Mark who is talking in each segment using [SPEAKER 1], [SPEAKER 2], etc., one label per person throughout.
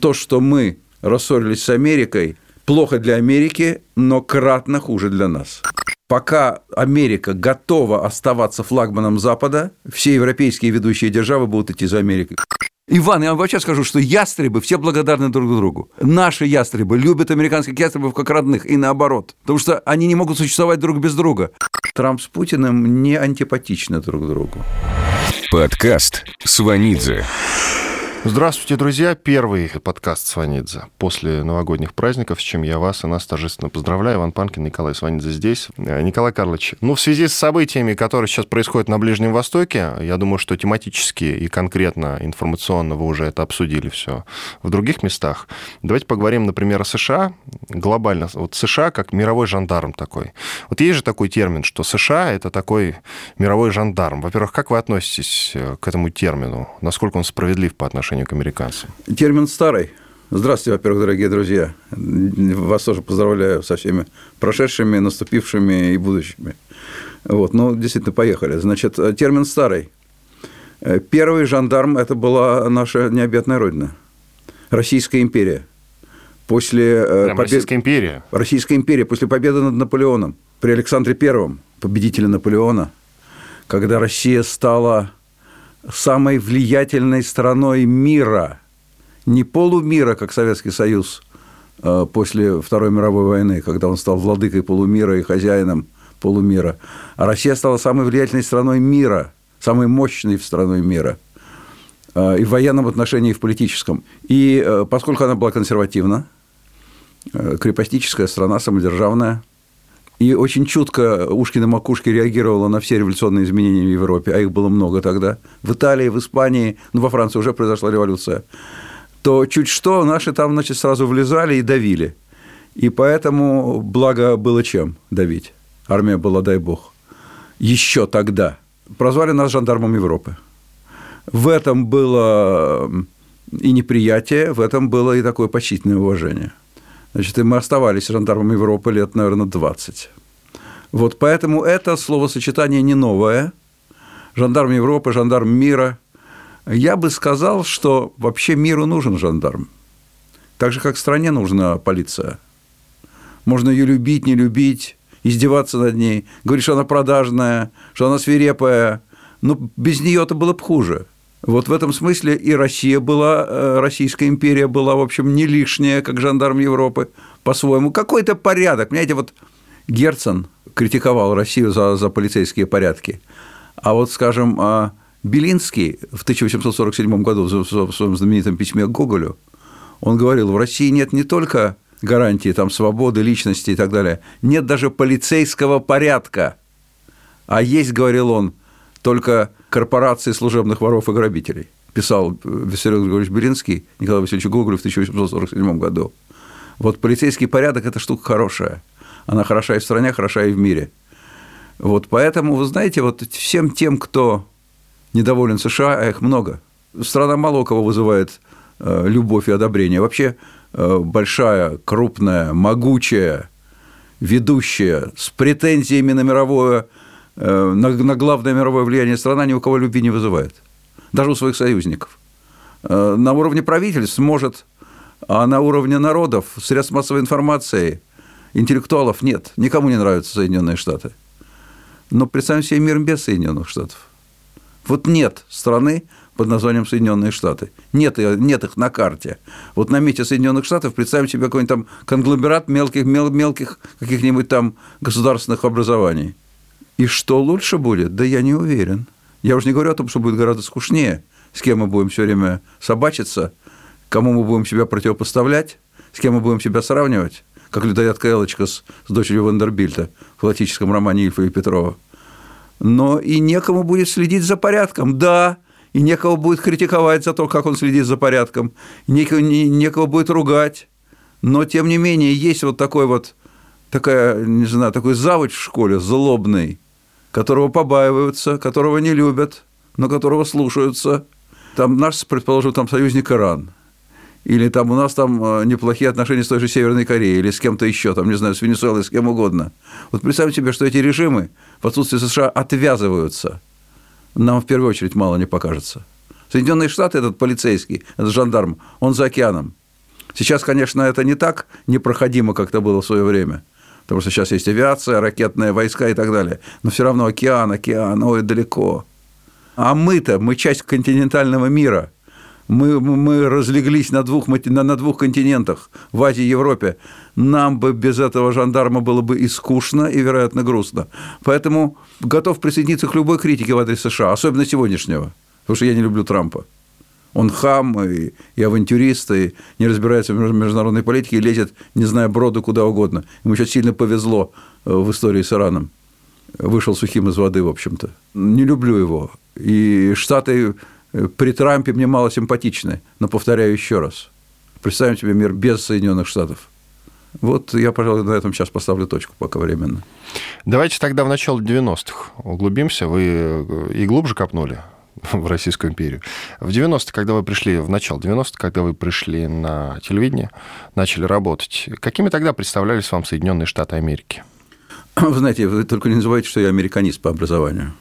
[SPEAKER 1] То, что мы рассорились с Америкой, плохо для Америки, но кратно хуже для нас. Пока Америка готова оставаться флагманом Запада, все европейские ведущие державы будут идти за Америкой. Иван, я вам вообще скажу, что ястребы все благодарны друг другу. Наши ястребы любят американских ястребов как родных, и наоборот. Потому что они не могут существовать друг без друга. Трамп с Путиным не антипатичны друг другу.
[SPEAKER 2] Подкаст Сванидзе.
[SPEAKER 3] Здравствуйте, друзья. Первый подкаст Сванидзе после новогодних праздников, с чем я вас и нас торжественно поздравляю. Иван Панкин, Николай Сванидзе здесь. Э, Николай Карлович, ну, в связи с событиями, которые сейчас происходят на Ближнем Востоке, я думаю, что тематически и конкретно информационно вы уже это обсудили все в других местах. Давайте поговорим, например, о США глобально. Вот США как мировой жандарм такой. Вот есть же такой термин, что США – это такой мировой жандарм. Во-первых, как вы относитесь э, к этому термину? Насколько он справедлив по отношению отношению к американцам?
[SPEAKER 1] Термин старый. Здравствуйте, во-первых, дорогие друзья. Вас тоже поздравляю со всеми прошедшими, наступившими и будущими. Вот, ну, действительно, поехали. Значит, термин старый. Первый жандарм – это была наша необъятная родина. Российская империя. После
[SPEAKER 3] э, Прям побед... Российская империя?
[SPEAKER 1] Российская империя. После победы над Наполеоном. При Александре Первом, победителе Наполеона, когда Россия стала самой влиятельной страной мира, не полумира, как Советский Союз э, после Второй мировой войны, когда он стал владыкой полумира и хозяином полумира, а Россия стала самой влиятельной страной мира, самой мощной страной мира э, и в военном отношении, и в политическом. И э, поскольку она была консервативна, крепостическая страна, самодержавная, и очень чутко ушки на макушке реагировала на все революционные изменения в Европе, а их было много тогда, в Италии, в Испании, ну, во Франции уже произошла революция, то чуть что наши там, значит, сразу влезали и давили. И поэтому благо было чем давить. Армия была, дай бог. Еще тогда. Прозвали нас жандармом Европы. В этом было и неприятие, в этом было и такое почтительное уважение. Значит, и мы оставались жандармом Европы лет, наверное, 20. Вот поэтому это словосочетание не новое. Жандарм Европы, жандарм мира. Я бы сказал, что вообще миру нужен жандарм. Так же, как стране нужна полиция. Можно ее любить, не любить, издеваться над ней, говорить, что она продажная, что она свирепая. Но без нее это было бы хуже. Вот в этом смысле и Россия была, э, Российская империя была, в общем, не лишняя, как жандарм Европы, по-своему. Какой-то порядок. Понимаете, вот Герцен критиковал Россию за, за полицейские порядки. А вот, скажем, а Белинский в 1847 году в своем знаменитом письме Гоголю, он говорил, в России нет не только гарантии там, свободы, личности и так далее, нет даже полицейского порядка, а есть, говорил он, только корпорации служебных воров и грабителей, писал Виссарион Григорьевич Белинский Николай Васильевич Гоголю в 1847 году. Вот полицейский порядок – это штука хорошая. Она хороша и в стране, хороша и в мире. Вот поэтому, вы знаете, вот всем тем, кто недоволен США, а их много, страна мало кого вызывает э, любовь и одобрение. Вообще э, большая, крупная, могучая, ведущая, с претензиями на мировое Э, на, на главное мировое влияние страна ни у кого любви не вызывает. Даже у своих союзников. Э, на уровне правительств может, а на уровне народов, средств массовой информации, интеллектуалов нет. Никому не нравятся Соединенные Штаты. Но представим себе мир без Соединенных Штатов. Вот нет страны под названием Соединенные Штаты. Нет, нет их на карте. Вот на месте Соединенных Штатов представим себе какой-нибудь там конгломерат мелких, мел, мелких каких-нибудь там государственных образований. И что лучше будет? Да я не уверен. Я уже не говорю о том, что будет гораздо скучнее, с кем мы будем все время собачиться, кому мы будем себя противопоставлять, с кем мы будем себя сравнивать, как людоедка Элочка с, с дочерью Вандербильта в классическом романе Ильфа и Петрова. Но и некому будет следить за порядком. Да, и некого будет критиковать за то, как он следит за порядком, некого, некого будет ругать. Но, тем не менее, есть вот такой вот, такая, не знаю, такой завуч в школе злобный, которого побаиваются, которого не любят, но которого слушаются. Там наш, предположим, там союзник Иран. Или там у нас там э, неплохие отношения с той же Северной Кореей или с кем-то еще, там, не знаю, с Венесуэлой, с кем угодно. Вот представьте себе, что эти режимы в отсутствии США отвязываются. Нам в первую очередь мало не покажется. Соединенные Штаты, этот полицейский, этот жандарм, он за океаном. Сейчас, конечно, это не так непроходимо, как это было в свое время. Потому что сейчас есть авиация, ракетные войска и так далее. Но все равно океан, океан, ой, далеко. А мы-то, мы часть континентального мира. Мы, мы разлеглись на двух, на, двух континентах, в Азии и Европе. Нам бы без этого жандарма было бы и скучно, и, вероятно, грустно. Поэтому готов присоединиться к любой критике в адрес США, особенно сегодняшнего, потому что я не люблю Трампа. Он хам и, и авантюрист, и не разбирается в международной политике, и лезет, не зная броду, куда угодно. Ему сейчас сильно повезло э, в истории с Ираном. Вышел сухим из воды, в общем-то. Не люблю его. И Штаты э, при Трампе мне мало симпатичны, но повторяю еще раз. Представим себе мир без Соединенных Штатов. Вот я, пожалуй, на этом сейчас поставлю точку пока временно.
[SPEAKER 3] Давайте тогда в начало 90-х углубимся. Вы э, и глубже копнули в Российскую империю. В 90-е, когда вы пришли, в начало 90-х, когда вы пришли на телевидение, начали работать, какими тогда представлялись вам Соединенные Штаты Америки?
[SPEAKER 1] Вы знаете, вы только не забывайте, что я американист по образованию.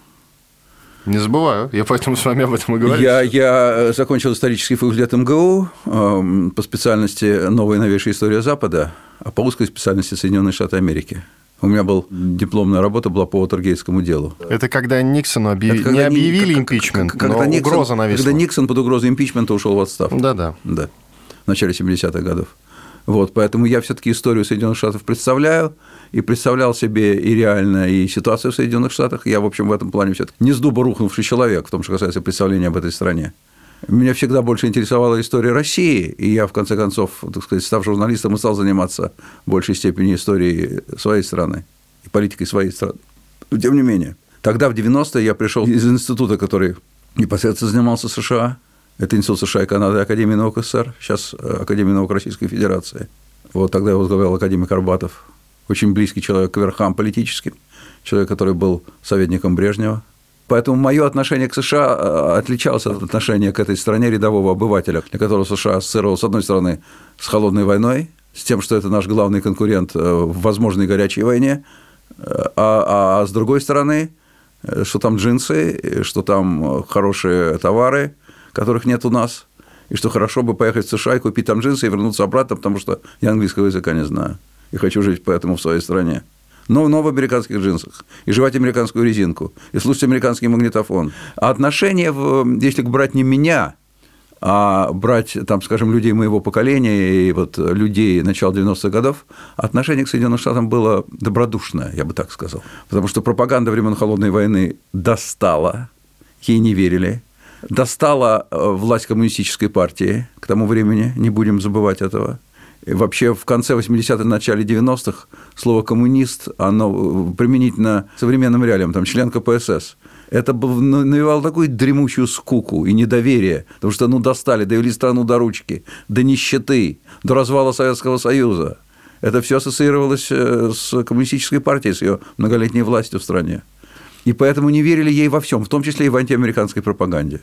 [SPEAKER 3] Не забываю, я поэтому с вами об этом и говорю.
[SPEAKER 1] Я, я закончил исторический факультет МГУ э, по специальности «Новая и новейшая история Запада», а по узкой специальности Соединенные Штаты Америки. У меня был дипломная работа была по Вотергейтскому делу.
[SPEAKER 3] Это когда Никсону объяв... Это когда не объявили Ник... импичмент, когда но Никсон, угроза нависла.
[SPEAKER 1] Когда Никсон под угрозой импичмента ушел в отставку.
[SPEAKER 3] Да-да.
[SPEAKER 1] Да, в начале 70-х годов. Вот, поэтому я все-таки историю Соединенных Штатов представляю и представлял себе и реально, и ситуацию в Соединенных Штатах. Я, в общем, в этом плане все-таки не с дуба рухнувший человек, в том, что касается представления об этой стране. Меня всегда больше интересовала история России, и я, в конце концов, так сказать, став журналистом, и стал заниматься в большей степени историей своей страны и политикой своей страны. Но, тем не менее, тогда, в 90-е, я пришел из института, который непосредственно занимался США. Это Институт США и Канады Академии наук СССР, сейчас э, Академия наук Российской Федерации. Вот тогда я возглавлял академик Арбатов, очень близкий человек к верхам политическим, человек, который был советником Брежнева, Поэтому мое отношение к США э, отличалось от отношения к этой стране рядового обывателя, для которого США ассоциировал, с одной стороны, с холодной войной, с тем, что это наш главный конкурент э, в возможной горячей войне, э, а, а с другой стороны, что там джинсы, что там хорошие товары, которых нет у нас, и что хорошо бы поехать в США и купить там джинсы и вернуться обратно, потому что я английского языка не знаю. И хочу жить поэтому в своей стране но, в американских джинсах, и жевать американскую резинку, и слушать американский магнитофон. А отношение, в, если брать не меня, а брать, там, скажем, людей моего поколения и вот людей начала 90-х годов, отношение к Соединенным Штатам было добродушное, я бы так сказал. Потому что пропаганда времен Холодной войны достала, ей не верили, достала э, власть коммунистической партии к тому времени, не будем забывать этого, Вообще в конце 80-х, начале 90-х слово «коммунист», оно применительно современным реалиям, там, член КПСС, это навевало такую дремучую скуку и недоверие, потому что, ну, достали, довели страну до ручки, до нищеты, до развала Советского Союза. Это все ассоциировалось э, с коммунистической партией, с ее многолетней властью в стране. И поэтому не верили ей во всем, в том числе и в антиамериканской пропаганде.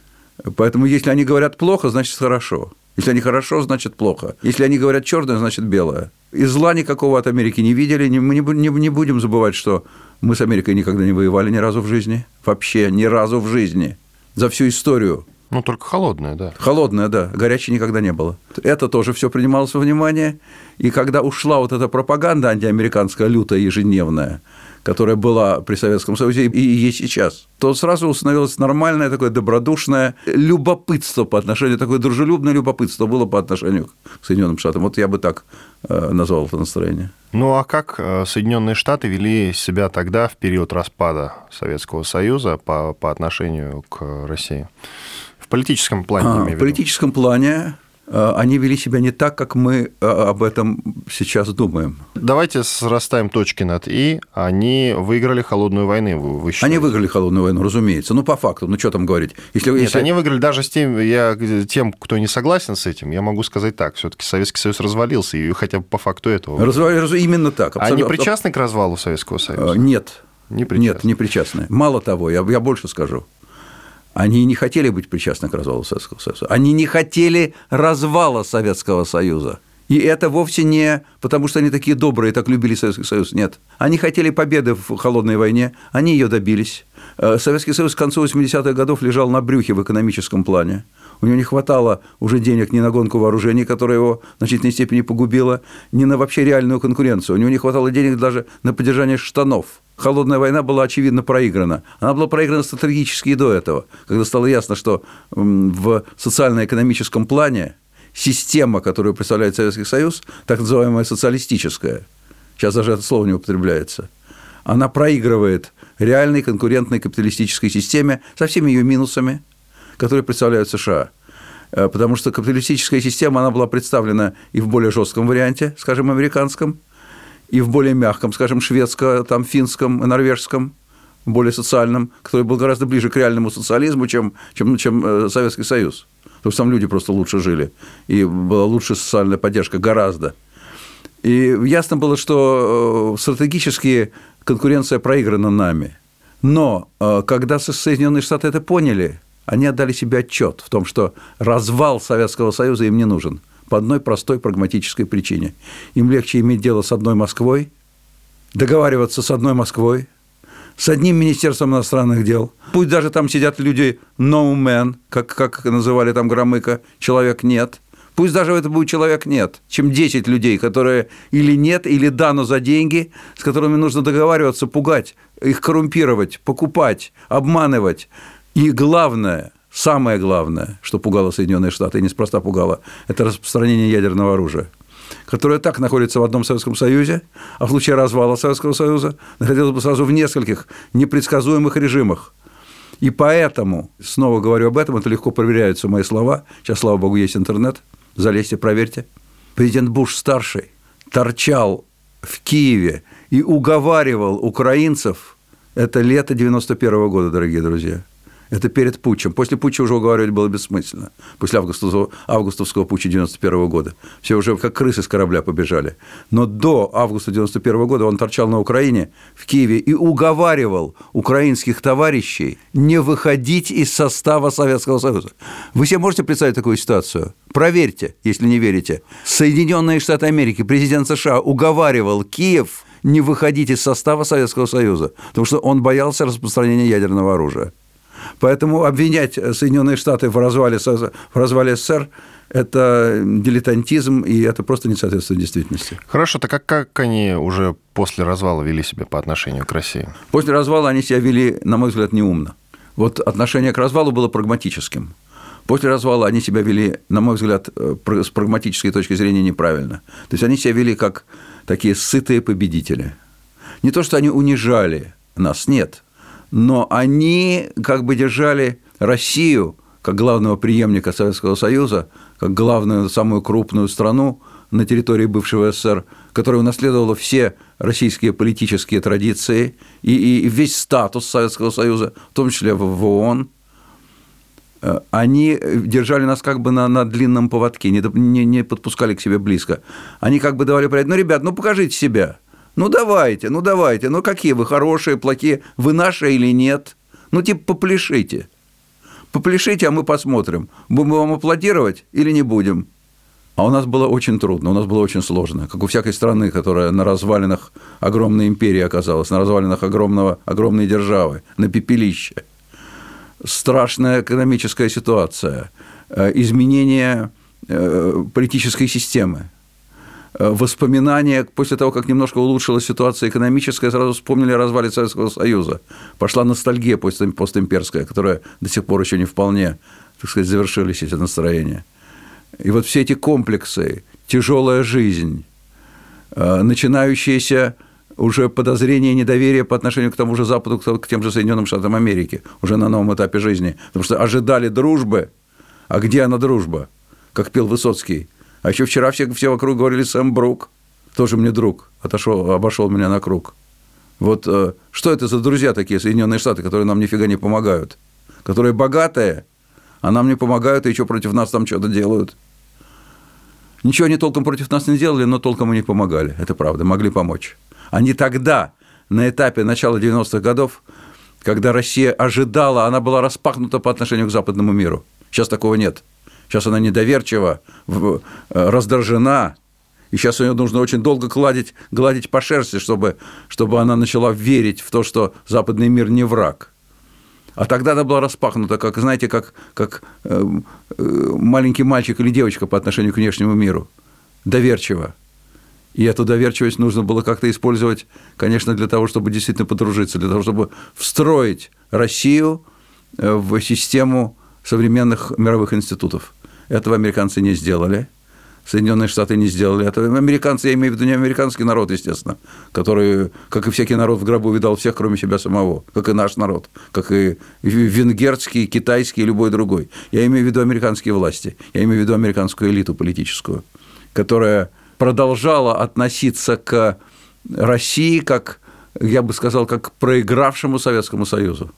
[SPEAKER 1] Поэтому, если они говорят плохо, значит хорошо. Если они хорошо, значит плохо. Если они говорят черное, значит белое. И зла никакого от Америки не видели. Мы не будем забывать, что мы с Америкой никогда не воевали ни разу в жизни. Вообще ни разу в жизни. За всю историю.
[SPEAKER 3] Ну, только холодная, да.
[SPEAKER 1] Холодная, да. Горячей никогда не было. Это тоже все принималось во внимание. И когда ушла вот эта пропаганда антиамериканская, лютая, ежедневная, которая была при Советском Союзе и есть сейчас, то сразу установилось нормальное такое добродушное любопытство по отношению, такое дружелюбное любопытство было по отношению к Соединенным Штатам. Вот я бы так э, назвал это настроение.
[SPEAKER 3] Ну а как э, Соединенные Штаты вели себя тогда в период распада Советского Союза по, по отношению к России? В политическом плане. А,
[SPEAKER 1] в политическом плане Э, они вели себя не так, как мы э, об этом сейчас думаем.
[SPEAKER 3] Давайте срастаем точки над «и». Они выиграли холодную войну, вы считаете?
[SPEAKER 1] Они выиграли холодную войну, разумеется. Ну, по факту, ну, что там говорить.
[SPEAKER 3] Если, Нет, если... они выиграли даже с тем, я, тем, кто не согласен с этим, я могу сказать так. все таки Советский Союз развалился, и хотя бы по факту этого.
[SPEAKER 1] Развалился именно так.
[SPEAKER 3] Абсолютно. Они причастны к развалу Советского Союза?
[SPEAKER 1] Нет. Не причастны. Нет, не причастны. Мало того, я, я больше скажу. Они не хотели быть причастны к развалу Советского Союза. Они не хотели развала Советского Союза. И это вовсе не потому, что они такие добрые, так любили Советский Союз. Нет. Они хотели победы в холодной войне, они ее добились. Э, Советский Союз к концу 80-х годов лежал на брюхе в экономическом плане. У него не хватало уже денег ни на гонку вооружений, которая его в значительной степени погубила, ни на вообще реальную конкуренцию. У него не хватало денег даже на поддержание штанов. Холодная война была, очевидно, проиграна. Она была проиграна стратегически и до этого, когда стало ясно, что в социально-экономическом плане система, которую представляет Советский Союз, так называемая социалистическая, сейчас даже это слово не употребляется, она проигрывает реальной конкурентной капиталистической системе со всеми ее минусами, которые представляют США. Э, потому что капиталистическая система, она была представлена и в более жестком варианте, скажем, американском, и в более мягком, скажем, шведско, там, финском, норвежском, более социальном, который был гораздо ближе к реальному социализму, чем, чем, чем э, Советский Союз потому что там люди просто лучше жили, и была лучше социальная поддержка гораздо. И ясно было, что э, стратегически конкуренция проиграна нами. Но э, когда Соединенные Штаты это поняли, они отдали себе отчет в том, что развал Советского Союза им не нужен по одной простой прагматической причине. Им легче иметь дело с одной Москвой, договариваться с одной Москвой, с одним Министерством иностранных дел. Пусть даже там сидят люди no man, как, как называли там Громыка, человек нет. Пусть даже это будет человек нет, чем 10 людей, которые или нет, или да, но за деньги, с которыми нужно договариваться, пугать, их коррумпировать, покупать, обманывать. И главное, самое главное, что пугало Соединенные Штаты, и неспроста пугало, это распространение ядерного оружия которая так находится в одном Советском Союзе, а в случае развала Советского Союза находилась бы сразу в нескольких непредсказуемых режимах. И поэтому, снова говорю об этом, это легко проверяются мои слова. Сейчас, слава богу, есть интернет. Залезьте, проверьте. Президент Буш-старший торчал в Киеве и уговаривал украинцев. Это лето 91 -го года, дорогие друзья – это перед путчем. После путча уже уговаривать было бессмысленно. После августовского, августовского путча 91 года. Все уже как крысы с корабля побежали. Но до августа 91 года он торчал на Украине, в Киеве, и уговаривал украинских товарищей не выходить из состава Советского Союза. Вы себе можете представить такую ситуацию? Проверьте, если не верите. Соединенные Штаты Америки, президент США уговаривал Киев не выходить из состава Советского Союза, потому что он боялся распространения ядерного оружия. Поэтому обвинять Соединенные Штаты в развале, в развале СССР – это дилетантизм, и это просто не соответствует действительности.
[SPEAKER 3] Хорошо, так как, как они уже после развала вели себя по отношению к России?
[SPEAKER 1] После развала они себя вели, на мой взгляд, неумно. Вот отношение к развалу было прагматическим. После развала они себя вели, на мой взгляд, э, с прагматической точки зрения неправильно. То есть они себя вели как такие сытые победители. Не то, что они унижали нас, нет но они как бы держали Россию как главного преемника Советского Союза, как главную, самую крупную страну на территории бывшего СССР, которая унаследовала все российские политические традиции и, и весь статус Советского Союза, в том числе в, в ООН, э, они держали нас как бы на, на длинном поводке, не, не, не подпускали к себе близко. Они как бы давали понять, ну, ребят, ну, покажите себя – ну давайте, ну давайте, ну какие вы хорошие, плохие, вы наши или нет? Ну типа попляшите. Попляшите, а мы посмотрим, будем вам аплодировать или не будем. А у нас было очень трудно, у нас было очень сложно, как у всякой страны, которая на развалинах огромной империи оказалась, на развалинах огромного, огромной державы, на пепелище. Страшная экономическая ситуация, э, изменение э, политической системы, воспоминания после того, как немножко улучшилась ситуация экономическая, сразу вспомнили о развале Советского Союза. Пошла ностальгия постимперская, которая до сих пор еще не вполне, так сказать, завершились эти настроения. И вот все эти комплексы, тяжелая жизнь, э, начинающиеся уже подозрение и недоверие по отношению к тому же Западу, к тем же Соединенным Штатам Америки, уже на новом этапе жизни. Потому что ожидали дружбы, а где она дружба? Как пел Высоцкий – а еще вчера все, все вокруг говорили Сэм Брук, тоже мне друг, отошел, обошел меня на круг. Вот э, что это за друзья такие, Соединенные Штаты, которые нам нифига не помогают? Которые богатые, а нам не помогают, и еще против нас там что-то делают. Ничего они толком против нас не делали, но толком и не помогали. Это правда, могли помочь. Они тогда, на этапе начала 90-х годов, когда Россия ожидала, она была распахнута по отношению к западному миру. Сейчас такого нет. Сейчас она недоверчива, э, раздражена, И сейчас ее нужно очень долго гладить, гладить по шерсти, чтобы, чтобы она начала верить в то, что западный мир не враг. А тогда она была распахнута, как, знаете, как, как э, э, маленький мальчик или девочка по отношению к внешнему миру. Доверчиво. И эту доверчивость нужно было как-то использовать, конечно, для того, чтобы действительно подружиться, для того, чтобы встроить Россию э, в систему современных мировых институтов. Этого американцы не сделали. Соединенные Штаты не сделали этого. Американцы, я имею в виду не американский народ, естественно, который, как и всякий народ в гробу, видал всех, кроме себя самого, как и наш народ, как и венгерский, китайский и любой другой. Я имею в виду американские власти, я имею в виду американскую элиту политическую, которая продолжала относиться к России как, я бы сказал, как к проигравшему Советскому Союзу.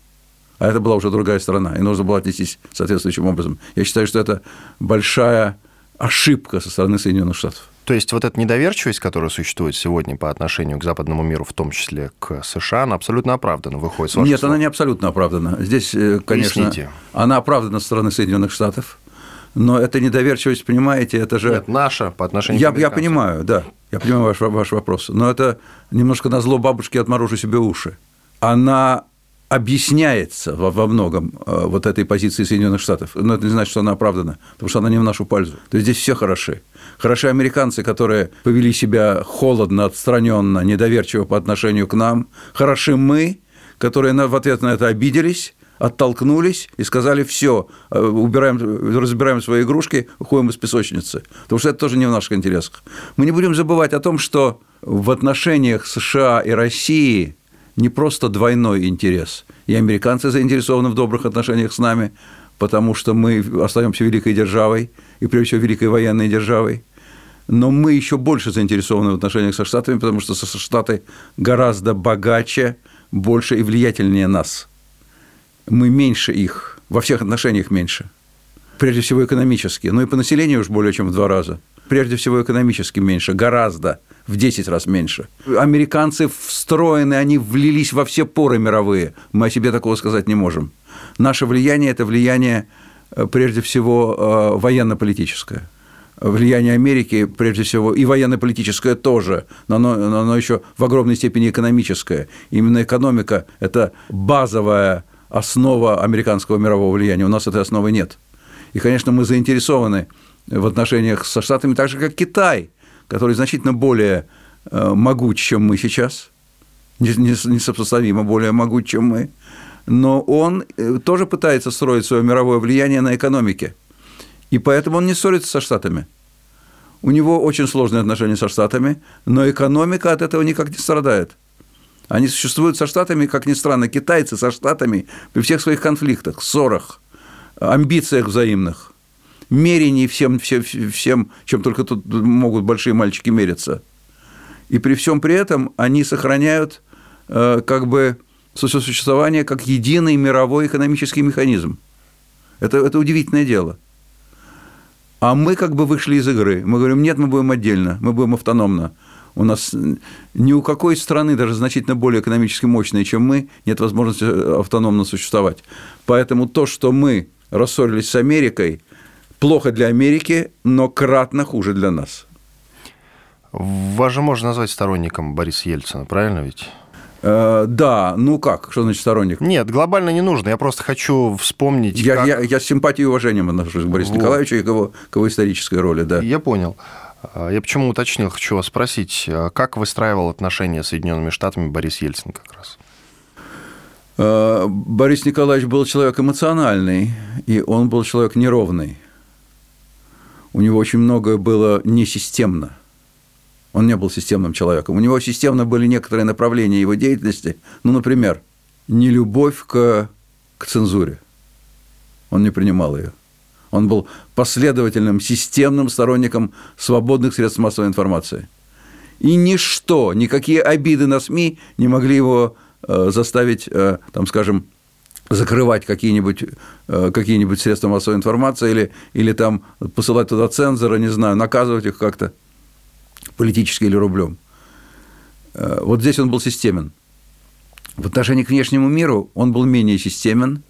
[SPEAKER 1] А это была уже другая страна, и нужно было отнестись соответствующим образом. Я считаю, что это большая ошибка со стороны Соединенных Штатов.
[SPEAKER 3] То есть вот эта недоверчивость, которая существует сегодня по отношению к западному миру, в том числе к США, она абсолютно оправдана, выходит с
[SPEAKER 1] Нет, слов. она не абсолютно оправдана. Здесь, э, конечно, Поясните. она оправдана со стороны Соединенных Штатов, но эта недоверчивость, понимаете, это же...
[SPEAKER 3] Нет, наша по отношению
[SPEAKER 1] я, к Я понимаю, да, я понимаю ваш, ваш вопрос, но это немножко на зло бабушки отморожу себе уши. Она объясняется во, многом э, вот этой позиции Соединенных Штатов. Но это не значит, что она оправдана, потому что она не в нашу пользу. То есть здесь все хороши. Хороши американцы, которые повели себя холодно, отстраненно, недоверчиво по отношению к нам. Хороши мы, которые в ответ на это обиделись, оттолкнулись и сказали, все, э, убираем, разбираем свои игрушки, уходим из песочницы. Потому что это тоже не в наших интересах. Мы не будем забывать о том, что в отношениях США и России не просто двойной интерес. И американцы заинтересованы в добрых отношениях с нами, потому что мы остаемся великой державой, и прежде всего великой военной державой. Но мы еще больше заинтересованы в отношениях со Штатами, потому что Штаты гораздо богаче, больше и влиятельнее нас. Мы меньше их, во всех отношениях меньше. Прежде всего экономически, но и по населению уж более чем в два раза. Прежде всего экономически меньше, гораздо в 10 раз меньше. Американцы встроены, они влились во все поры мировые. Мы о себе такого сказать не можем. Наше влияние – это влияние, э, прежде всего, э, военно-политическое. Влияние Америки, прежде всего, и военно-политическое тоже, но оно, но оно еще в огромной степени экономическое. Именно экономика – это базовая основа американского мирового влияния. У нас этой основы нет. И, конечно, мы заинтересованы в отношениях со Штатами так же, как Китай – который значительно более э, могуч, чем мы сейчас, несопоставимо более могуч, чем мы, но он э, тоже пытается строить свое мировое влияние на экономике. И поэтому он не ссорится со Штатами. У него очень сложные отношения со Штатами, но экономика от этого никак не страдает. Они существуют со Штатами, как ни странно, китайцы со Штатами при всех своих конфликтах, ссорах, амбициях взаимных – мерений всем, всем, всем, чем только тут могут большие мальчики мериться. И при всем при этом они сохраняют э, как бы существование как единый мировой экономический механизм. Это, это удивительное дело. А мы как бы вышли из игры. Мы говорим, нет, мы будем отдельно, мы будем автономно. У нас ни у какой страны, даже значительно более экономически мощной, чем мы, нет возможности автономно существовать. Поэтому то, что мы рассорились с Америкой, плохо для Америки, но кратно хуже для нас.
[SPEAKER 3] Вас же можно назвать сторонником Бориса Ельцина, правильно ведь?
[SPEAKER 1] Э, да, ну как, что значит сторонник?
[SPEAKER 3] Нет, глобально не нужно. Я просто хочу вспомнить.
[SPEAKER 1] Я, как... я, я с симпатией и уважением отношусь к Борису вот. Николаевичу и к его, к его исторической роли, да.
[SPEAKER 3] Я понял. А, я почему уточнил, хочу вас спросить, а как выстраивал отношения с Соединенными Штатами Борис Ельцин как раз?
[SPEAKER 1] Э, Борис Николаевич был человек эмоциональный, и он был человек неровный у него очень многое было несистемно. Он не был системным человеком. У него системно были некоторые направления его деятельности. Ну, например, нелюбовь к, к цензуре. Он не принимал ее. Он был последовательным, системным сторонником свободных средств массовой информации. И ничто, никакие обиды на СМИ не могли его э, заставить, э, там, скажем, закрывать какие-нибудь э, какие средства массовой информации или, или там посылать туда цензора, не знаю, наказывать их как-то политически или рублем. Э, вот здесь он был системен. В отношении к внешнему миру он был менее системен,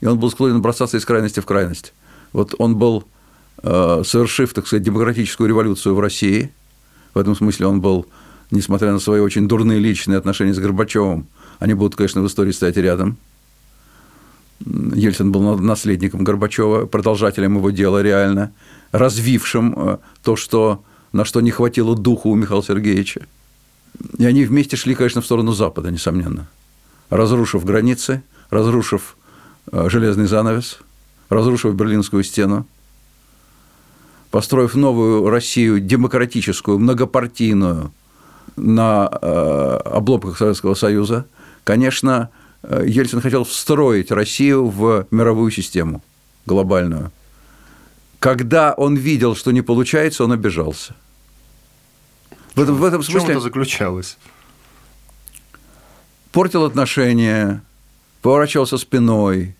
[SPEAKER 1] и он был склонен бросаться из крайности в крайность. Вот он был, э, совершив, так сказать, демократическую революцию в России, В этом смысле он был, несмотря на свои очень дурные личные отношения с Горбачевым, они будут, конечно, в истории стоять рядом. Ельцин был наследником Горбачева, продолжателем его дела реально, развившим э, то, что, на что не хватило духу у Михаила Сергеевича. И они вместе шли, конечно, в сторону Запада, несомненно. Разрушив границы, разрушив э, железный занавес, разрушив Берлинскую стену, построив новую Россию, демократическую, многопартийную, на э, обломках Советского Союза, конечно, Ельцин хотел встроить Россию в мировую систему глобальную. Когда он видел, что не получается, он обижался.
[SPEAKER 3] В этом, в этом смысле... В чем это заключалось?
[SPEAKER 1] Портил отношения, поворачивался спиной,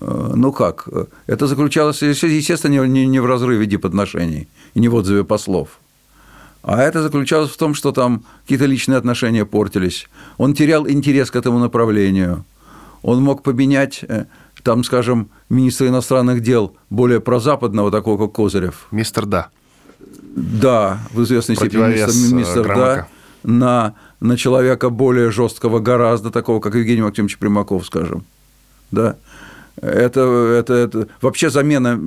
[SPEAKER 1] Э, ну как, это заключалось, естественно, не, не в разрыве дипотношений и не в отзыве послов. А это заключалось в том, что там какие-то личные отношения портились. Он терял интерес к этому направлению. Он мог поменять, э, там, скажем, министра иностранных дел более прозападного, такого как Козырев.
[SPEAKER 3] Мистер Да.
[SPEAKER 1] Да, в известной степени мистер,
[SPEAKER 3] э,
[SPEAKER 1] мистер Да. На, на человека более жесткого гораздо, такого, как Евгений Максимович Примаков, скажем. Да. Это, это, это вообще замена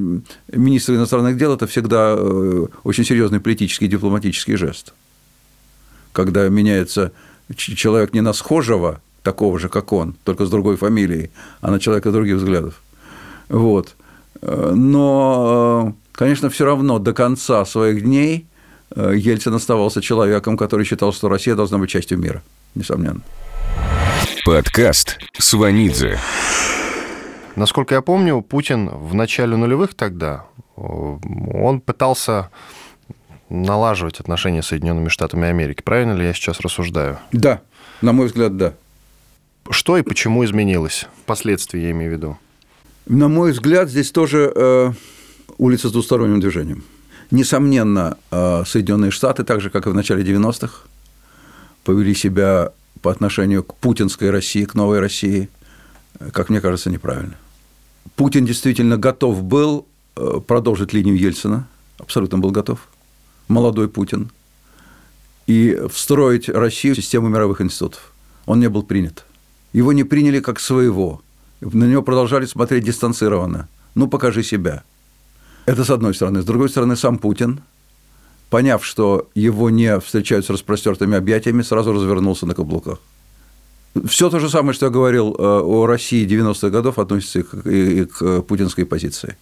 [SPEAKER 1] министра иностранных дел это всегда э, очень серьезный политический и дипломатический жест. Когда меняется человек не на схожего, такого же, как он, только с другой фамилией, а на человека других взглядов. Вот. Э, но, э, конечно, все равно до конца своих дней Ельцин оставался человеком, который считал, что Россия должна быть частью мира, несомненно.
[SPEAKER 2] Подкаст Сванидзе.
[SPEAKER 3] Насколько я помню, Путин в начале нулевых тогда, э, он пытался налаживать отношения с Соединенными Штатами Америки. Правильно ли я сейчас рассуждаю?
[SPEAKER 1] Да, на мой взгляд, да.
[SPEAKER 3] Что и почему изменилось? Впоследствии я имею в виду.
[SPEAKER 1] На мой взгляд, здесь тоже э, улица с двусторонним движением. Несомненно, э, Соединенные Штаты, так же, как и в начале 90-х, повели себя по отношению к путинской России, к новой России – как мне кажется, неправильно. Путин действительно готов был э, продолжить линию Ельцина, абсолютно был готов, молодой Путин, и встроить Россию в систему мировых институтов. Он не был принят. Его не приняли как своего. На него продолжали смотреть дистанцированно. Ну, покажи себя. Это с одной стороны. С другой стороны, сам Путин, поняв, что его не встречают с распростертыми объятиями, сразу развернулся на каблуках. Все то же самое, что я говорил э, о России 90-х годов, относится и к, к путинской позиции.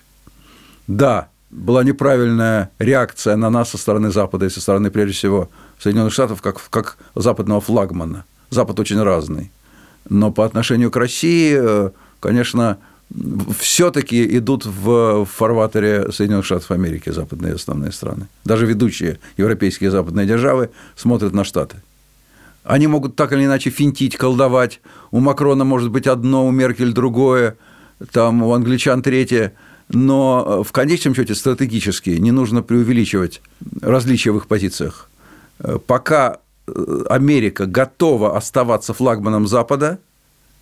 [SPEAKER 1] Да, была неправильная реакция на нас со стороны Запада и со стороны, прежде всего, Соединенных Штатов, как, как западного флагмана. Запад очень разный. Но по отношению к России, э, конечно, все-таки идут в фарватере Соединенных Штатов Америки западные основные страны. Даже ведущие европейские западные державы смотрят на Штаты. Они могут так или иначе финтить, колдовать. У Макрона может быть одно, у Меркель другое, там у англичан третье. Но э, в конечном счете стратегически не нужно преувеличивать различия в их позициях. Э, пока э, Америка готова оставаться флагманом Запада,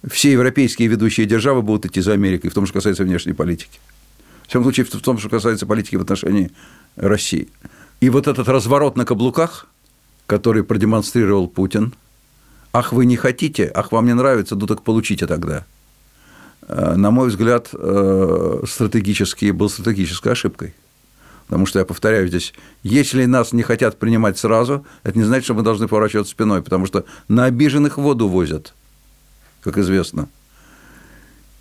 [SPEAKER 1] все европейские ведущие державы будут идти за Америкой, в том, что касается внешней политики. В всяком случае, в том, что касается политики в отношении России. И вот этот разворот на каблуках – который продемонстрировал Путин. Ах, вы не хотите, ах, вам не нравится, ну так получите тогда. Э, на мой взгляд, э, стратегически был стратегической ошибкой. Потому что, я повторяю здесь, если нас не хотят принимать сразу, это не значит, что мы должны поворачивать спиной, потому что на обиженных воду возят, как известно.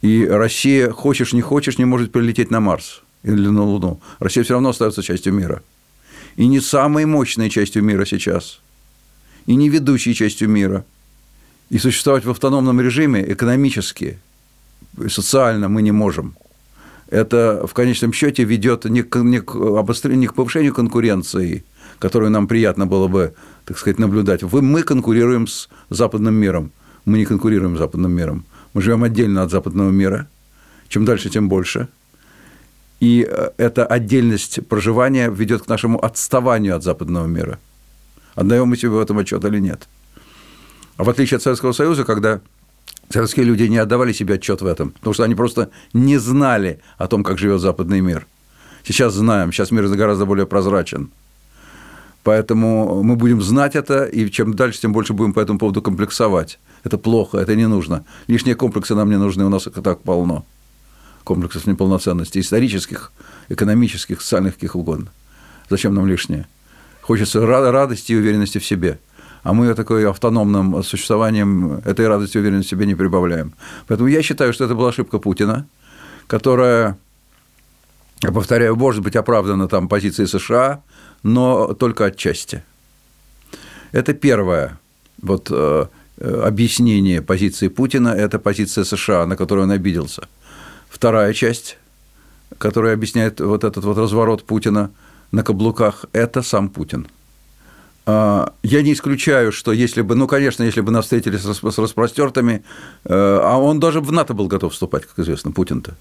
[SPEAKER 1] И Россия, хочешь не хочешь, не может прилететь на Марс или на Луну. Россия все равно остается частью мира – и не самой мощной частью мира сейчас, и не ведущей частью мира. И существовать в автономном режиме экономически, социально мы не можем. Это в конечном счете ведет не к, не к обострению, не к повышению конкуренции, которую нам приятно было бы, так сказать, наблюдать. Мы конкурируем с западным миром. Мы не конкурируем с западным миром. Мы живем отдельно от западного мира. Чем дальше, тем больше – и э, эта отдельность проживания ведет к нашему отставанию от западного мира. Отдаем мы себе в этом отчет или нет. А в отличие от Советского Союза, когда советские люди не отдавали себе отчет в этом, потому что они просто не знали о том, как живет западный мир. Сейчас знаем, сейчас мир гораздо более прозрачен. Поэтому мы будем знать это, и чем дальше, тем больше будем по этому поводу комплексовать. Это плохо, это не нужно. Лишние комплексы нам не нужны, у нас их и так полно. Комплексов неполноценности, исторических, экономических, социальных, каких угодно. Зачем нам лишнее? Хочется радости и уверенности в себе. А мы такой автономным существованием этой радости и уверенности в себе не прибавляем. Поэтому я считаю, что это была ошибка Путина, которая, я повторяю, может быть оправдана там позицией США – но только отчасти. Это первое вот, э, объяснение позиции Путина, это позиция США, на которую он обиделся. Вторая часть, которая объясняет вот этот вот разворот Путина на каблуках, это сам Путин. А, я не исключаю, что если бы, ну, конечно, если бы нас встретили с распростертыми, э, а он даже в НАТО был готов вступать, как известно, Путин-то.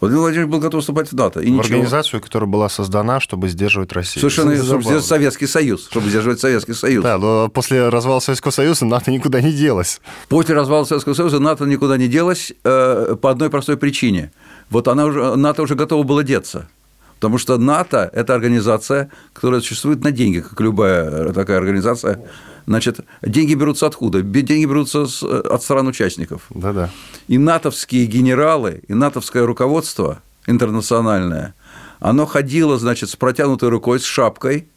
[SPEAKER 1] Владимир Владимирович был готов вступать в НАТО. И
[SPEAKER 3] в
[SPEAKER 1] ничего.
[SPEAKER 3] организацию, которая была создана, чтобы сдерживать Россию.
[SPEAKER 1] Совершенно, чтобы сдерживать Советский Союз, чтобы сдерживать Советский Союз.
[SPEAKER 3] Да, но после развала Советского Союза НАТО никуда не делось.
[SPEAKER 1] После развала Советского Союза НАТО никуда не делось э, по одной простой причине. Вот она уже, НАТО уже готова была деться. Потому что НАТО – это организация, которая существует на деньги, как любая такая организация. Значит, деньги берутся откуда? Деньги берутся от стран участников.
[SPEAKER 3] Да-да.
[SPEAKER 1] И натовские генералы, и натовское руководство интернациональное, оно ходило, значит, с протянутой рукой, с шапкой,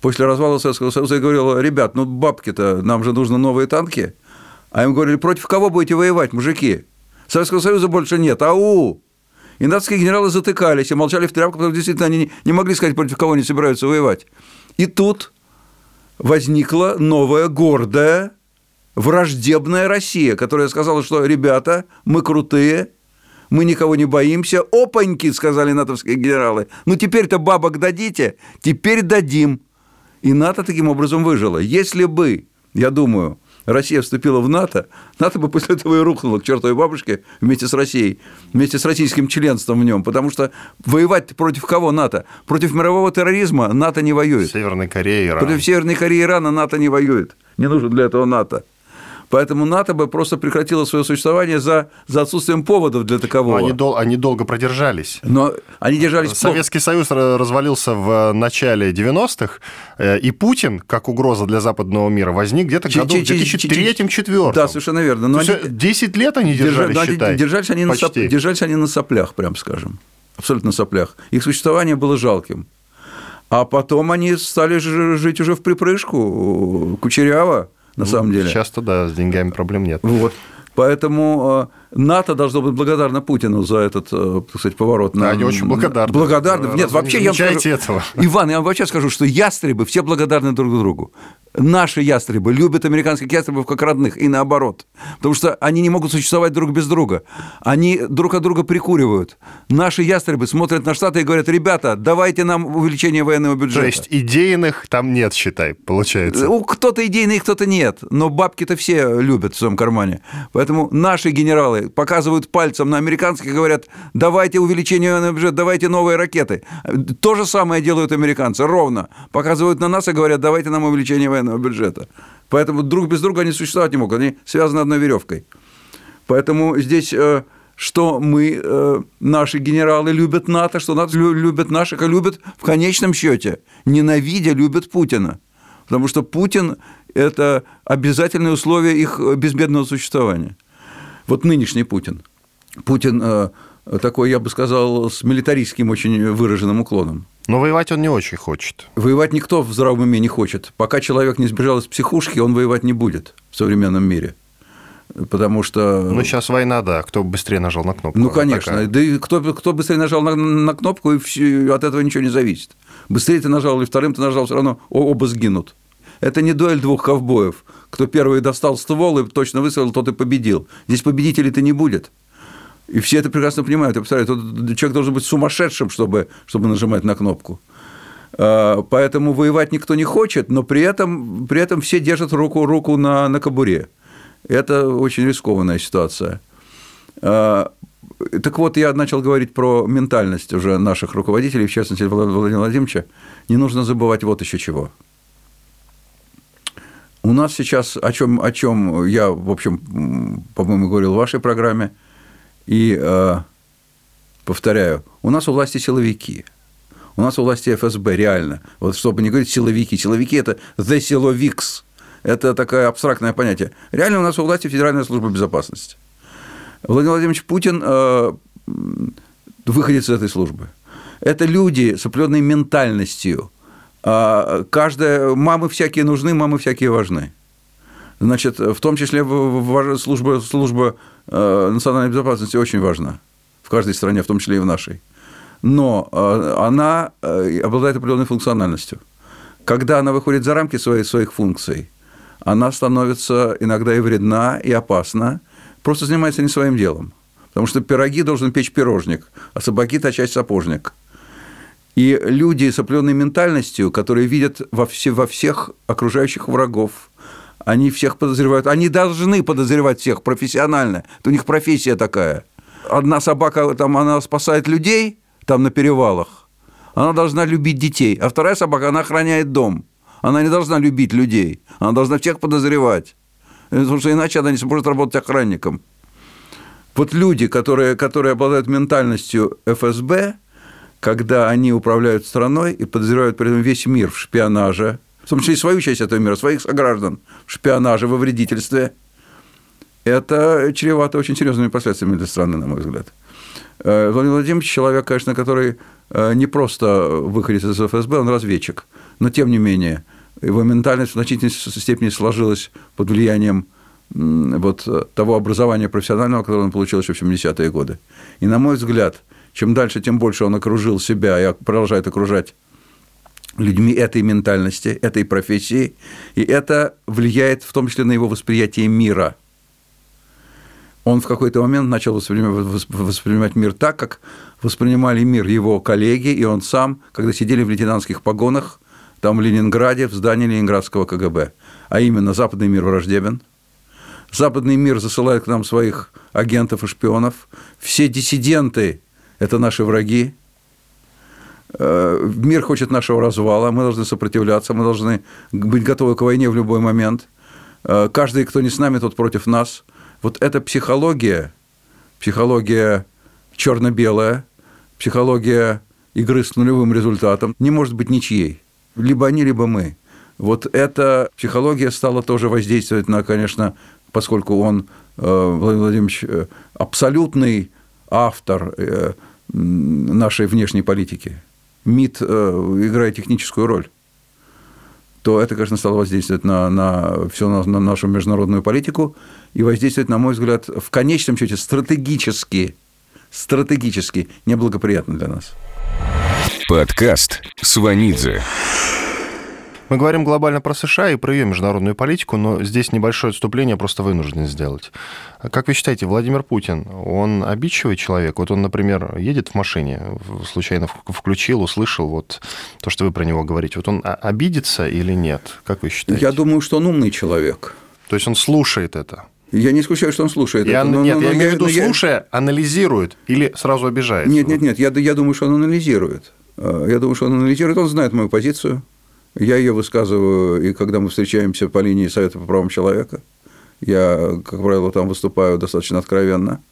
[SPEAKER 1] после развала Советского Союза и говорило, ребят, ну бабки-то, нам же нужны новые танки. А им говорили, против кого будете воевать, мужики? Советского Союза больше нет, ау! И натовские генералы затыкались и молчали в тряпку, потому что действительно они не могли сказать, против кого они собираются воевать. И тут возникла новая гордая, враждебная Россия, которая сказала, что, ребята, мы крутые, мы никого не боимся. Опаньки, сказали натовские генералы. Ну, теперь-то бабок дадите? Теперь дадим. И НАТО таким образом выжило. Если бы, я думаю, Россия вступила в НАТО, НАТО бы после этого и рухнуло к чертовой бабушке вместе с Россией, вместе с российским членством в нем, потому что воевать против кого НАТО? Против мирового терроризма НАТО не воюет.
[SPEAKER 3] Северной Кореи, Ирана.
[SPEAKER 1] Против Северной Кореи Ирана НАТО не воюет. Не нужно для этого НАТО. Поэтому НАТО бы просто прекратило свое существование за, за отсутствием поводов для такового.
[SPEAKER 3] Но они, дол, они долго продержались.
[SPEAKER 1] Но они держались
[SPEAKER 3] Советский. Союз развалился в начале 90-х, э, и Путин, как угроза для западного мира, возник где-то в году 2003-2004.
[SPEAKER 1] Да, совершенно верно. Но
[SPEAKER 3] они... 10 лет они держались,
[SPEAKER 1] держали,
[SPEAKER 3] считай,
[SPEAKER 1] держались, они на соп... держались они на соплях, прям скажем. Абсолютно на соплях. Их существование было жалким. А потом они стали жить уже в припрыжку, кучеряво на ну, самом деле.
[SPEAKER 3] Часто, да, с деньгами проблем нет.
[SPEAKER 1] Вот. Поэтому э, НАТО должно быть благодарно Путину за этот, э, так сказать, поворот.
[SPEAKER 3] Да, они очень благодарны.
[SPEAKER 1] Благодарны. Нет, вообще
[SPEAKER 3] не
[SPEAKER 1] я вам
[SPEAKER 3] скажу, этого.
[SPEAKER 1] Иван, я вам вообще скажу, что ястребы все благодарны друг другу наши ястребы любят американских ястребов как родных, и наоборот. Потому что они не могут существовать друг без друга. Они друг от друга прикуривают. Наши ястребы смотрят на Штаты и говорят, ребята, давайте нам увеличение военного бюджета.
[SPEAKER 3] То есть идейных там нет, считай, получается.
[SPEAKER 1] Кто-то идейных, кто-то нет. Но бабки-то все любят в своем кармане. Поэтому наши генералы показывают пальцем на американских и говорят, давайте увеличение бюджета, давайте новые ракеты. То же самое делают американцы, ровно. Показывают на нас и говорят, давайте нам увеличение военного бюджета. Поэтому друг без друга они существовать не могут, они связаны одной веревкой. Поэтому здесь э, что мы, э, наши генералы любят НАТО, что НАТО любят наших, а любят в конечном счете, ненавидя, любят Путина. Потому что Путин – это обязательное условие их безбедного существования. Вот нынешний Путин. Путин э, такой, я бы сказал, с милитаристским очень выраженным уклоном.
[SPEAKER 3] Но воевать он не очень хочет.
[SPEAKER 1] Воевать никто в здравом уме не хочет. Пока человек не сбежал из психушки, он воевать не будет в современном мире. Потому что...
[SPEAKER 3] Ну, сейчас война, да. Кто быстрее нажал на кнопку?
[SPEAKER 1] Ну, конечно. Такая. Да и кто, кто быстрее нажал на, на кнопку, и все, от этого ничего не зависит. Быстрее ты нажал или вторым ты нажал, все равно оба сгинут. Это не дуэль двух ковбоев. Кто первый достал ствол и точно выстрелил, тот и победил. Здесь победителей-то не будет. И все это прекрасно понимают. Я представляю, человек должен быть сумасшедшим, чтобы, чтобы нажимать на кнопку. А, поэтому воевать никто не хочет, но при этом, при этом все держат руку, руку на, на кобуре. Это очень рискованная ситуация. А, так вот, я начал говорить про ментальность уже наших руководителей, в частности, Владимира Владимировича. Не нужно забывать вот еще чего. У нас сейчас, о чем, о чем я, в общем, по-моему, говорил в вашей программе – и, э, повторяю, у нас у власти силовики. У нас у власти ФСБ, реально. Вот чтобы не говорить силовики. Силовики – это the силовикс. Это такое абстрактное понятие. Реально у нас у власти Федеральная служба безопасности. Владимир Владимирович Путин э, выходит из этой службы. Это люди с определенной ментальностью. А каждая, мамы всякие нужны, мамы всякие важны. Значит, в том числе служба, служба э, национальной безопасности очень важна в каждой стране, в том числе и в нашей. Но э, она обладает определенной функциональностью. Когда она выходит за рамки своих, своих функций, она становится иногда и вредна, и опасна, просто занимается не своим делом. Потому что пироги должен печь пирожник, а собаки точать сапожник. И люди с определенной ментальностью, которые видят во, все, во всех окружающих врагов, они всех подозревают, они должны подозревать всех профессионально. Это у них профессия такая. Одна собака, там, она спасает людей, там на перевалах, она должна любить детей, а вторая собака, она охраняет дом. Она не должна любить людей, она должна всех подозревать, потому что иначе она не сможет работать охранником. Вот люди, которые, которые обладают ментальностью ФСБ, когда они управляют страной и подозревают при этом весь мир в шпионаже, в том числе и свою часть этого мира, своих сограждан в шпионаже, во вредительстве, это чревато очень серьезными последствиями для страны, на мой взгляд. Э, Владимир Владимирович человек, конечно, который э, не просто выходит из ФСБ, он разведчик, но тем не менее его ментальность в значительной степени сложилась под влиянием вот того образования профессионального, которое он получил еще в 70-е годы. И, на мой взгляд, чем дальше, тем больше он окружил себя и продолжает окружать людьми этой ментальности, этой профессии, и это влияет в том числе на его восприятие мира. Он в какой-то момент начал воспринимать, мир так, как воспринимали мир его коллеги и он сам, когда сидели в лейтенантских погонах там в Ленинграде, в здании Ленинградского КГБ. А именно, западный мир враждебен, западный мир засылает к нам своих агентов и шпионов, все диссиденты – это наши враги, э, мир хочет нашего развала, мы должны сопротивляться, мы должны быть готовы к войне в любой момент. Э, каждый, кто не с нами, тот против нас. Вот эта психология, психология черно-белая, психология игры с нулевым результатом не может быть ничьей либо они, либо мы. Вот эта психология стала тоже воздействовать на, конечно, поскольку он, э, Владимир Владимирович, абсолютный автор нашей внешней политики. МИД играет техническую роль то это, конечно, стало воздействовать на, на всю на, на нашу международную политику и воздействовать, на мой взгляд, в конечном счете стратегически, стратегически неблагоприятно для нас.
[SPEAKER 2] Подкаст Сванидзе.
[SPEAKER 3] Мы говорим глобально про США и про ее международную политику, но здесь небольшое отступление просто вынужден сделать. Как вы считаете, Владимир Путин, он обидчивый человек? Вот он, например, едет в машине, случайно включил, услышал вот то, что вы про него говорите. Вот он обидится или нет? Как вы считаете?
[SPEAKER 1] Я думаю, что он умный человек.
[SPEAKER 3] То есть он слушает это?
[SPEAKER 1] Я не исключаю, что он слушает
[SPEAKER 3] я,
[SPEAKER 1] это.
[SPEAKER 3] Но, нет, но, я имею в виду, слушая, анализирует или сразу обижается?
[SPEAKER 1] Нет, нет, нет, я, я думаю, что он анализирует. Э, я думаю, что он анализирует, он знает мою позицию. Я ее высказываю, и когда мы встречаемся по линии Совета по правам человека, я, как правило, там выступаю достаточно откровенно.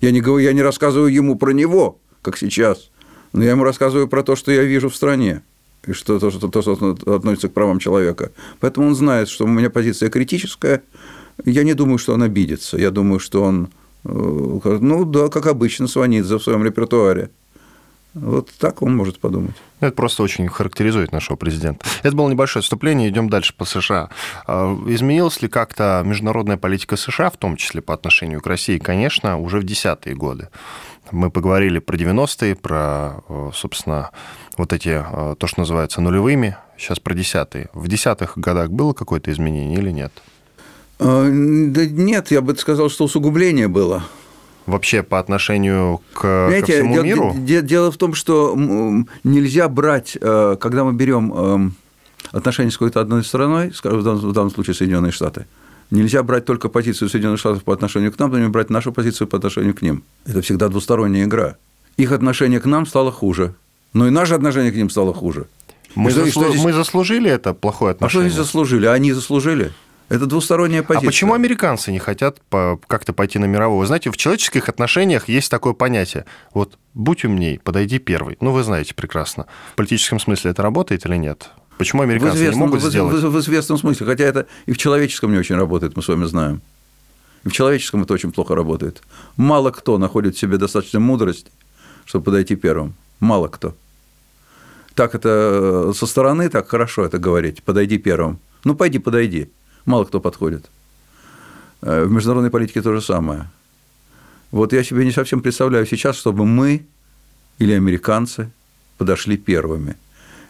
[SPEAKER 1] Я не, говорю, я не рассказываю ему про него, как сейчас, но я ему рассказываю про то, что я вижу в стране, и что то, что, то, что относится к правам человека. Поэтому он знает, что у меня позиция критическая. Я не думаю, что он обидится. Я думаю, что он, э, ну да, как обычно, Сванидзе в своем репертуаре. Вот так он может подумать.
[SPEAKER 3] Это просто очень характеризует нашего президента. Это было небольшое отступление, идем дальше по США. А, изменилась ли как-то международная политика США, в том числе по отношению к России? Конечно, уже в десятые годы. Мы поговорили про 90-е, про, э, собственно, вот эти, э, то, что называется нулевыми, сейчас про десятые. В десятых годах было какое-то изменение или нет?
[SPEAKER 1] А, да нет, я бы сказал, что усугубление было
[SPEAKER 3] вообще по отношению к Знаете, ко всему
[SPEAKER 1] дело,
[SPEAKER 3] миру?
[SPEAKER 1] Дело в том, что нельзя брать, э, когда мы берем эм, отношения с какой-то одной страной, в данном, в данном случае Соединенные Штаты, нельзя брать только позицию Соединенных Штатов по отношению к нам, но не брать нашу позицию по отношению к ним. Это всегда двусторонняя игра. Их отношение к нам стало хуже, но и наше отношение к ним стало хуже.
[SPEAKER 3] Мы, заслу... здесь... мы заслужили это плохое отношение?
[SPEAKER 1] А что они заслужили? Они заслужили? Это двусторонняя позиция.
[SPEAKER 3] А почему американцы не хотят как-то пойти на мировую? Вы знаете, в человеческих отношениях есть такое понятие. Вот будь умней, подойди первый. Ну, вы знаете прекрасно. В политическом смысле это работает или нет? Почему американцы
[SPEAKER 1] известном,
[SPEAKER 3] не могут
[SPEAKER 1] в,
[SPEAKER 3] сделать?
[SPEAKER 1] В, в, в известном смысле, хотя это и в человеческом не очень работает, мы с вами знаем. И в человеческом это очень плохо работает. Мало кто находит в себе достаточно мудрости, чтобы подойти первым. Мало кто. Так это со стороны, так хорошо это говорить. Подойди первым. Ну, пойди, подойди мало кто подходит. Э, в международной политике то же самое. Вот я себе не совсем представляю сейчас, чтобы мы или американцы подошли первыми.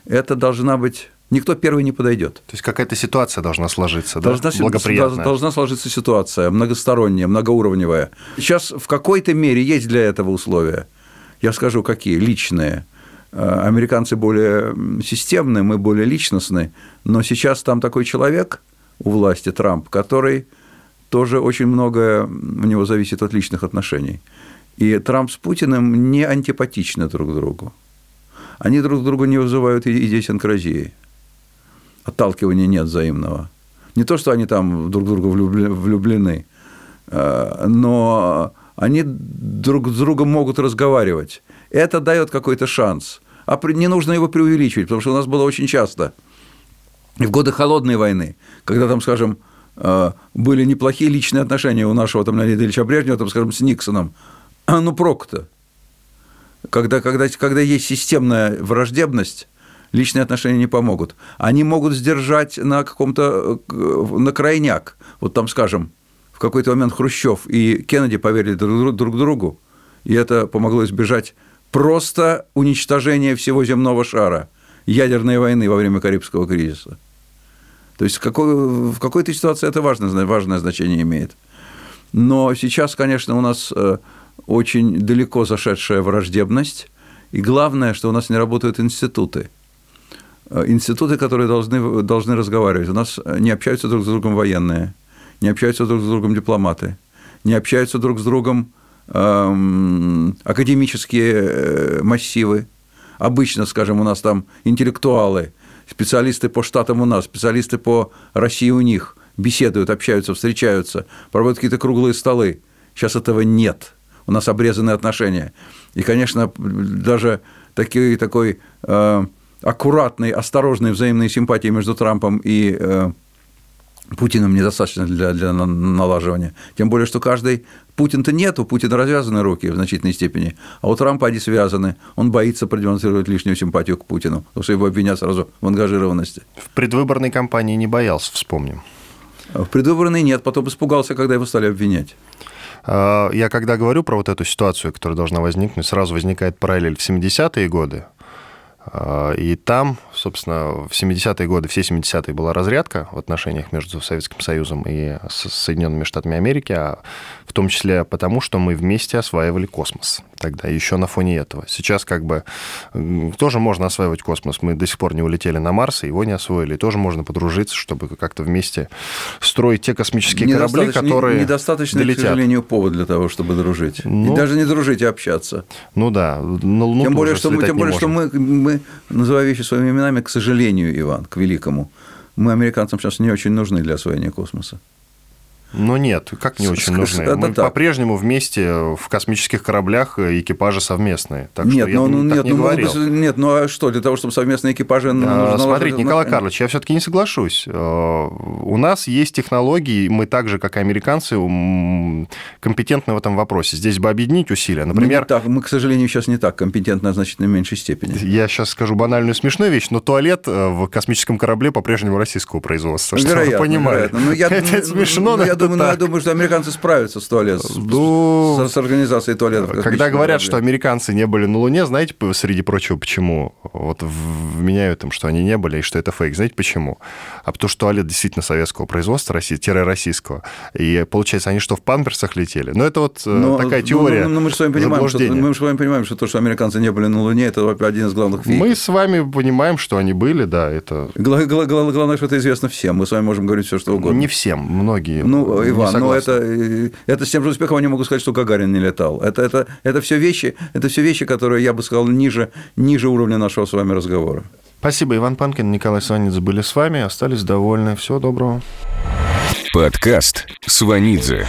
[SPEAKER 1] Это должна быть... Никто первый не подойдет.
[SPEAKER 3] То есть какая-то ситуация должна сложиться, должна, да?
[SPEAKER 1] Благоприятная. Должна сложиться ситуация многосторонняя, многоуровневая. Сейчас в какой-то мере есть для этого условия. Я скажу, какие? Личные. Э, американцы более системные, мы более личностные. Но сейчас там такой человек – у власти Трамп, который тоже очень многое у него зависит от личных отношений. И Трамп с Путиным не антипатичны друг другу. Они друг друга не вызывают идиосинкразии. Отталкивания нет взаимного. Не то, что они там друг друга влюблены, э, но они друг с другом могут разговаривать. Это дает какой-то шанс. А не нужно его преувеличивать, потому что у нас было очень часто – и в годы холодной войны, когда там, скажем, э, были неплохие личные отношения у нашего там, Леонида Ильича Брежнева, там, скажем, с Никсоном, а ну прок-то. Когда, когда, когда есть системная враждебность, личные отношения не помогут. Они могут сдержать на каком-то, э, на крайняк. Вот там, скажем, в какой-то момент Хрущев и Кеннеди поверили друг, друг другу, и это помогло избежать просто уничтожения всего земного шара, ядерной войны во время Карибского кризиса. То есть какой, в какой-то ситуации это важное, важное значение имеет. Но сейчас, конечно, у нас э, очень далеко зашедшая враждебность, и главное, что у нас не работают институты. Э, институты, которые должны, должны разговаривать. У нас не общаются друг с другом военные, не общаются друг с другом дипломаты, не общаются друг с другом эм, академические э, массивы. Обычно, скажем, у нас там интеллектуалы – специалисты по штатам у нас, специалисты по России у них, беседуют, общаются, встречаются, проводят какие-то круглые столы. Сейчас этого нет. У нас обрезанные отношения. И, конечно, даже такой, такой э, аккуратной, осторожной взаимной симпатии между Трампом и э, Путиным недостаточно для, для налаживания. Тем более, что каждый... Путин-то нет, у Путина развязаны руки в значительной степени, а у Трампа они связаны. Он боится продемонстрировать лишнюю симпатию к Путину, потому что его обвинят сразу в ангажированности.
[SPEAKER 3] В предвыборной кампании не боялся, вспомним.
[SPEAKER 1] В предвыборной нет, потом испугался, когда его стали обвинять.
[SPEAKER 3] А, я когда говорю про вот эту ситуацию, которая должна возникнуть, сразу возникает параллель в 70-е годы, а, и там, собственно, в 70-е годы, все 70-е была разрядка в отношениях между Советским Союзом и Соединенными Штатами Америки, а в том числе потому, что мы вместе осваивали космос тогда, еще на фоне этого. Сейчас как бы тоже можно осваивать космос. Мы до сих пор не улетели на Марс, и его не освоили. тоже можно подружиться, чтобы как-то вместе строить те космические корабли, которые
[SPEAKER 1] Недостаточно,
[SPEAKER 3] долетят.
[SPEAKER 1] к сожалению, повод для того, чтобы дружить. Ну, и даже не дружить, а общаться.
[SPEAKER 3] Ну да. На Луну
[SPEAKER 1] тем более, что, мы, тем более что мы, мы, называя вещи своими именами, к сожалению, Иван, к великому, мы американцам сейчас не очень нужны для освоения космоса.
[SPEAKER 3] Но нет, как не очень нужны. Мы по-прежнему вместе в космических кораблях э, экипажи совместные. Так
[SPEAKER 1] нет,
[SPEAKER 3] что
[SPEAKER 1] ну,
[SPEAKER 3] я
[SPEAKER 1] нет,
[SPEAKER 3] не
[SPEAKER 1] ну,
[SPEAKER 3] говорил.
[SPEAKER 1] нет, ну а что, для того, чтобы совместные экипажи...
[SPEAKER 3] А, смотрите, Николай Карлович, я все-таки не соглашусь. Э, у нас есть технологии, мы так же, как и американцы, компетентны в этом вопросе. Здесь бы объединить усилия. Например...
[SPEAKER 1] Мы, так, мы, к сожалению, сейчас не так компетентны, а значительно меньшей степени.
[SPEAKER 3] Я сейчас скажу банальную смешную вещь, но туалет э, в космическом корабле по-прежнему российского производства.
[SPEAKER 1] Вероятно,
[SPEAKER 3] вы понимаете.
[SPEAKER 1] Ну, я,
[SPEAKER 3] Это смешно, но
[SPEAKER 1] я думаю,
[SPEAKER 3] так.
[SPEAKER 1] я думаю, что американцы справятся с туалетом,
[SPEAKER 3] ну,
[SPEAKER 1] с, с организацией туалетов.
[SPEAKER 3] Когда говорят, что американцы не были на Луне, знаете, среди прочего, почему? Вот вменяют им, что они не были, и что это фейк. Знаете, почему? А потому что туалет действительно советского производства, российского. И получается, они что, в памперсах летели? Ну, это вот э, но, такая теория
[SPEAKER 1] но, но, но мы, с вами понимаем, что, мы с вами понимаем, что то, что американцы не были на Луне, это один из главных фейков.
[SPEAKER 3] Мы с вами понимаем, что они были, да, это...
[SPEAKER 1] Главное, что это известно всем. Мы с вами можем говорить все, что угодно.
[SPEAKER 3] Не всем, многие.
[SPEAKER 1] Ну, Иван, но это, это с тем же успехом они могут сказать, что Гагарин не летал. Это, это, это все вещи, это все вещи, которые, я бы сказал, ниже, ниже уровня нашего с вами разговора.
[SPEAKER 3] Спасибо, Иван Панкин, Николай Сванидзе были с вами, остались довольны. Всего доброго.
[SPEAKER 2] Подкаст Сванидзе.